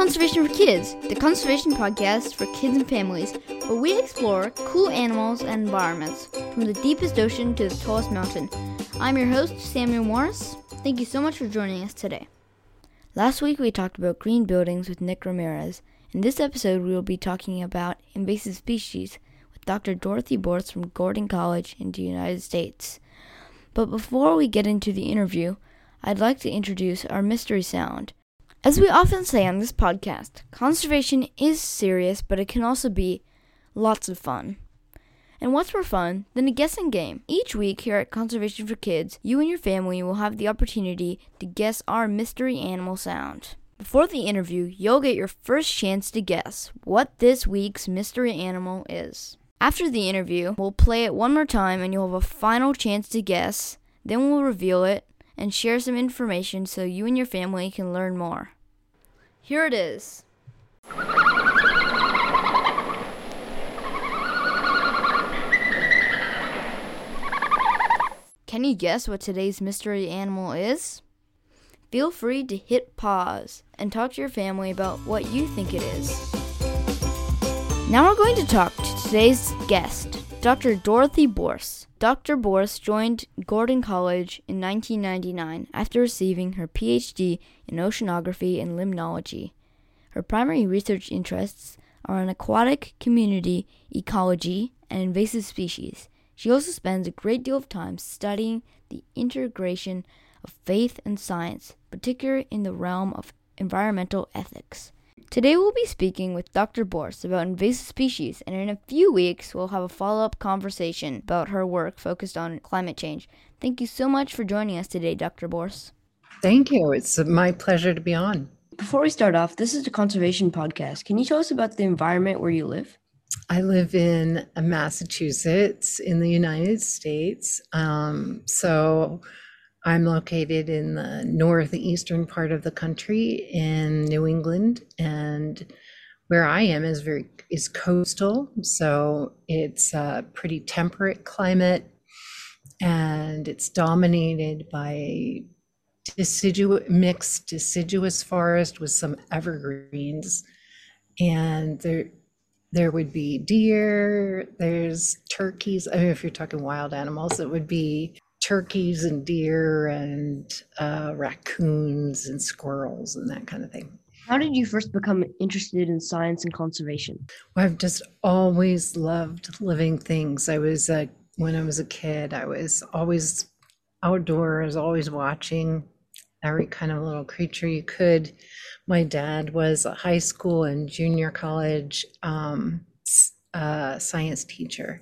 Conservation for Kids, the conservation podcast for kids and families, where we explore cool animals and environments from the deepest ocean to the tallest mountain. I'm your host, Samuel Morris. Thank you so much for joining us today. Last week we talked about green buildings with Nick Ramirez. In this episode, we will be talking about invasive species with Dr. Dorothy Boorse from Gordon College in the United States. But before we get into the interview, I'd like to introduce our mystery sound. As we often say on this podcast, conservation is serious, but it can also be lots of fun. And what's more fun than a guessing game? Each week here at Conservation for Kids, you and your family will have the opportunity to guess our mystery animal sound. Before the interview, you'll get your first chance to guess what this week's mystery animal is. After the interview, we'll play it one more time and you'll have a final chance to guess. Then we'll reveal it and share some information so you and your family can learn more. Here it is. Can you guess what today's mystery animal is? Feel free to hit pause and talk to your family about what you think it is. Now we're going to talk to today's guest, Dr. Dorothy Boorse. Dr. Boorse joined Gordon College in 1999 after receiving her PhD in oceanography and limnology. Her primary research interests are in aquatic community ecology and invasive species. She also spends a great deal of time studying the integration of faith and science, particularly in the realm of environmental ethics. Today we'll be speaking with Dr. Boorse about invasive species, and in a few weeks we'll have a follow up conversation about her work focused on climate change. Thank you so much for joining us today, Dr. Boorse. Thank you. It's my pleasure to be on. Before we start off, this is the Conservation Podcast. Can you tell us about the environment where you live? I live in Massachusetts in the United States. Um, so I'm located in the northeastern part of the country in New England, and where I am is very is coastal. So it's a pretty temperate climate, and it's dominated by deciduous mixed deciduous forest with some evergreens, and there there would be deer, there's turkeys. I mean, if you're talking wild animals, it would be turkeys and deer and uh, raccoons and squirrels and that kind of thing. How did you first become interested in science and conservation? Well, I've just always loved living things. I was, uh, when I was a kid, I was always outdoors, always watching every kind of little creature you could my dad was a high school and junior college um, uh, science teacher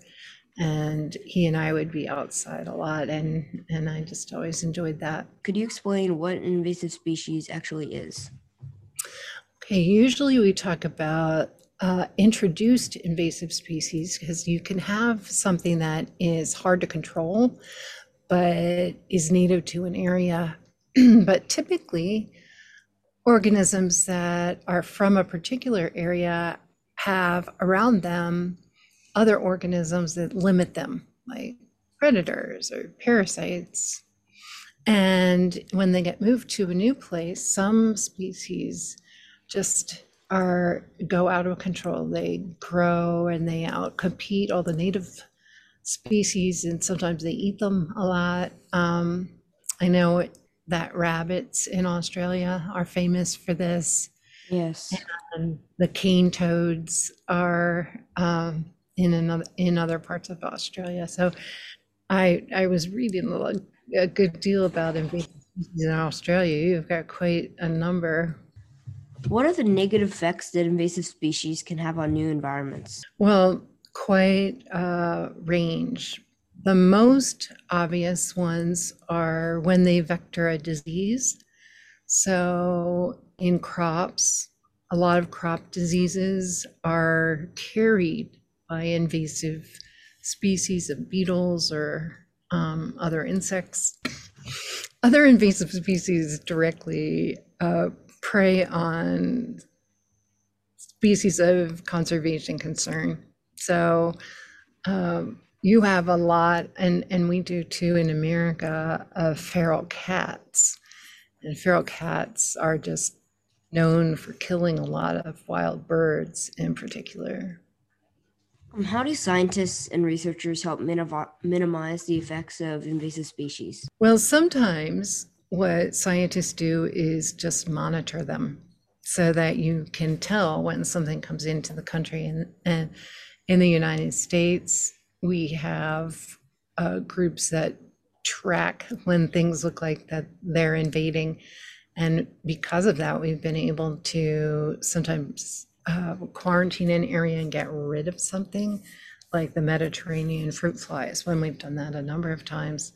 and he and I would be outside a lot and and I just always enjoyed that. Could you explain what an invasive species actually is? Okay, usually we talk about uh, introduced invasive species because you can have something that is hard to control but is native to an area. but typically organisms that are from a particular area have around them other organisms that limit them, like predators or parasites. And when they get moved to a new place, some species just are go out of control. They grow and they outcompete all the native species, and sometimes they eat them a lot. Um, I know that rabbits in Australia are famous for this. Yes. And the cane toads are um, in another in other parts of Australia. So I I was reading a, a good deal about invasive species in Australia. You've got quite a number. What are the negative effects that invasive species can have on new environments? Well, quite a range. The most obvious ones are when they vector a disease. So, in crops, a lot of crop diseases are carried by invasive species of beetles or um, other insects. Other invasive species directly uh, prey on species of conservation concern. So, um, you have a lot, and, and we do too in America, of feral cats. And feral cats are just known for killing a lot of wild birds in particular. Um, how do scientists and researchers help minimize the effects of invasive species? Well, sometimes what scientists do is just monitor them so that you can tell when something comes into the country. And, and in the United States, we have uh, groups that track when things look like that they're invading. And because of that, we've been able to sometimes uh, quarantine an area and get rid of something like the Mediterranean fruit flies when we've done that a number of times.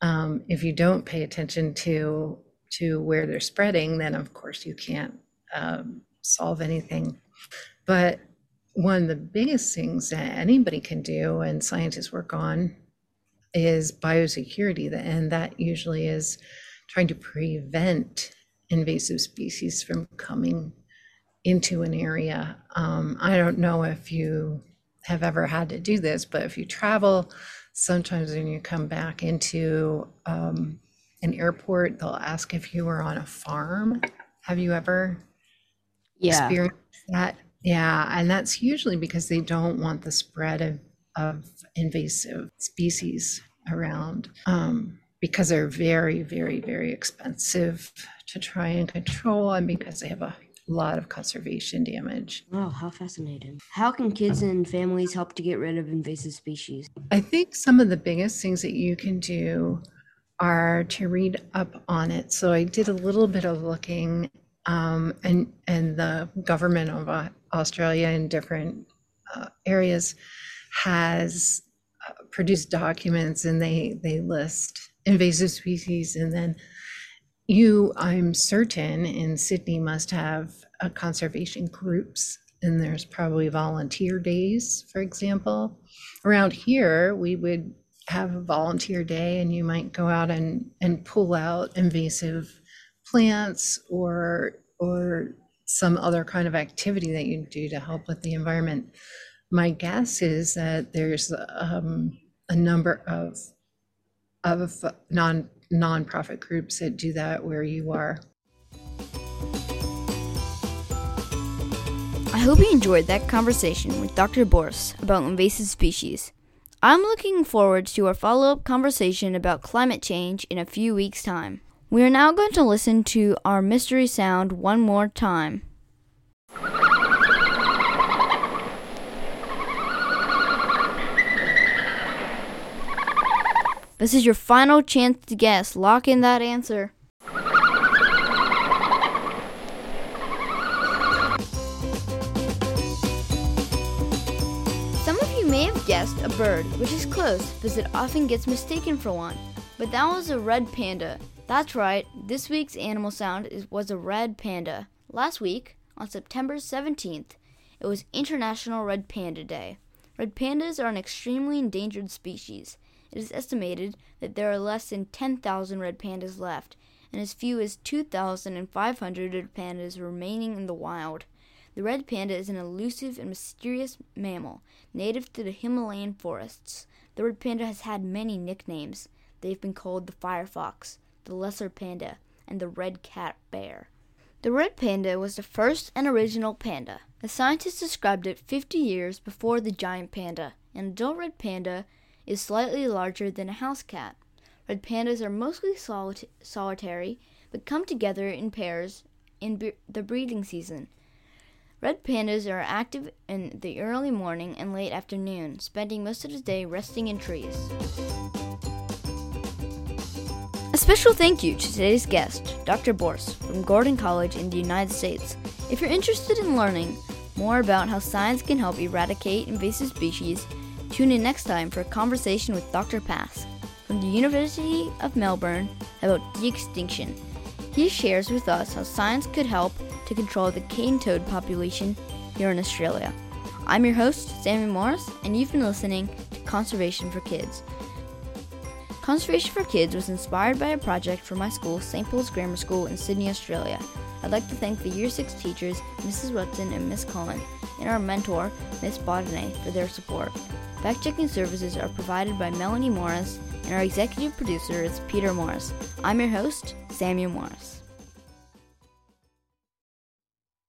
Um, if you don't pay attention to to where they're spreading, then of course you can't um, solve anything. But one of the biggest things that anybody can do and scientists work on is biosecurity, and that usually is trying to prevent invasive species from coming into an area. Um, I don't know if you have ever had to do this, but if you travel, sometimes when you come back into um, an airport, they'll ask if you were on a farm. Have you ever yeah. experienced that? Yeah, and that's usually because they don't want the spread of, of invasive species around um, because they're very, very, very expensive to try and control and because they have a lot of conservation damage. Wow, how fascinating. How can kids and families help to get rid of invasive species? I think some of the biggest things that you can do are to read up on it. So I did a little bit of looking um, and and the government of uh, Australia in different uh, areas has uh, produced documents and they they list invasive species and then you, I'm certain, in Sydney must have uh, conservation groups, and there's probably volunteer days, for example. Around here, we would have a volunteer day, and you might go out and, and pull out invasive plants or or some other kind of activity that you do to help with the environment. My guess is that there's um, a number of of non nonprofit groups that do that where you are. I hope you enjoyed that conversation with Dr. Boris about invasive species. I'm looking forward to our follow up conversation about climate change in a few weeks' time. We are now going to listen to our mystery sound one more time. This is your final chance to guess. Lock in that answer. Some of you may have guessed a bird, which is close because it often gets mistaken for one. But that was a red panda. That's right, this week's animal sound is, was a red panda. Last week, on September 17th, it was International Red Panda Day. Red pandas are an extremely endangered species. It is estimated that there are less than 10,000 red pandas left, and as few as 2,500 red pandas remaining in the wild. The red panda is an elusive and mysterious mammal, native to the Himalayan forests. The red panda has had many nicknames. They've been called the firefox, the lesser panda, and the red cat bear. The red panda was the first and original panda. The scientists described it 50 years before the giant panda. An adult red panda is slightly larger than a house cat. Red pandas are mostly solit- solitary, but come together in pairs in be- the breeding season. Red pandas are active in the early morning and late afternoon, spending most of the day resting in trees. A special thank you to today's guest, Dr. Boris from Gordon College in the United States. If you're interested in learning more about how science can help eradicate invasive species, Tune in next time for a conversation with Dr. Pass from the University of Melbourne about de extinction. He shares with us how science could help to control the cane toad population here in Australia. I'm your host, Sammy Morris, and you've been listening to Conservation for Kids. Conservation for Kids was inspired by a project from my school, St. Paul's Grammar School in Sydney, Australia. I'd like to thank the Year 6 teachers, Mrs. Watson and Miss Cullen, and our mentor, Miss Bodine, for their support. Fact checking services are provided by Melanie Morris, and our executive producer is Peter Morris. I'm your host, Samuel Morris.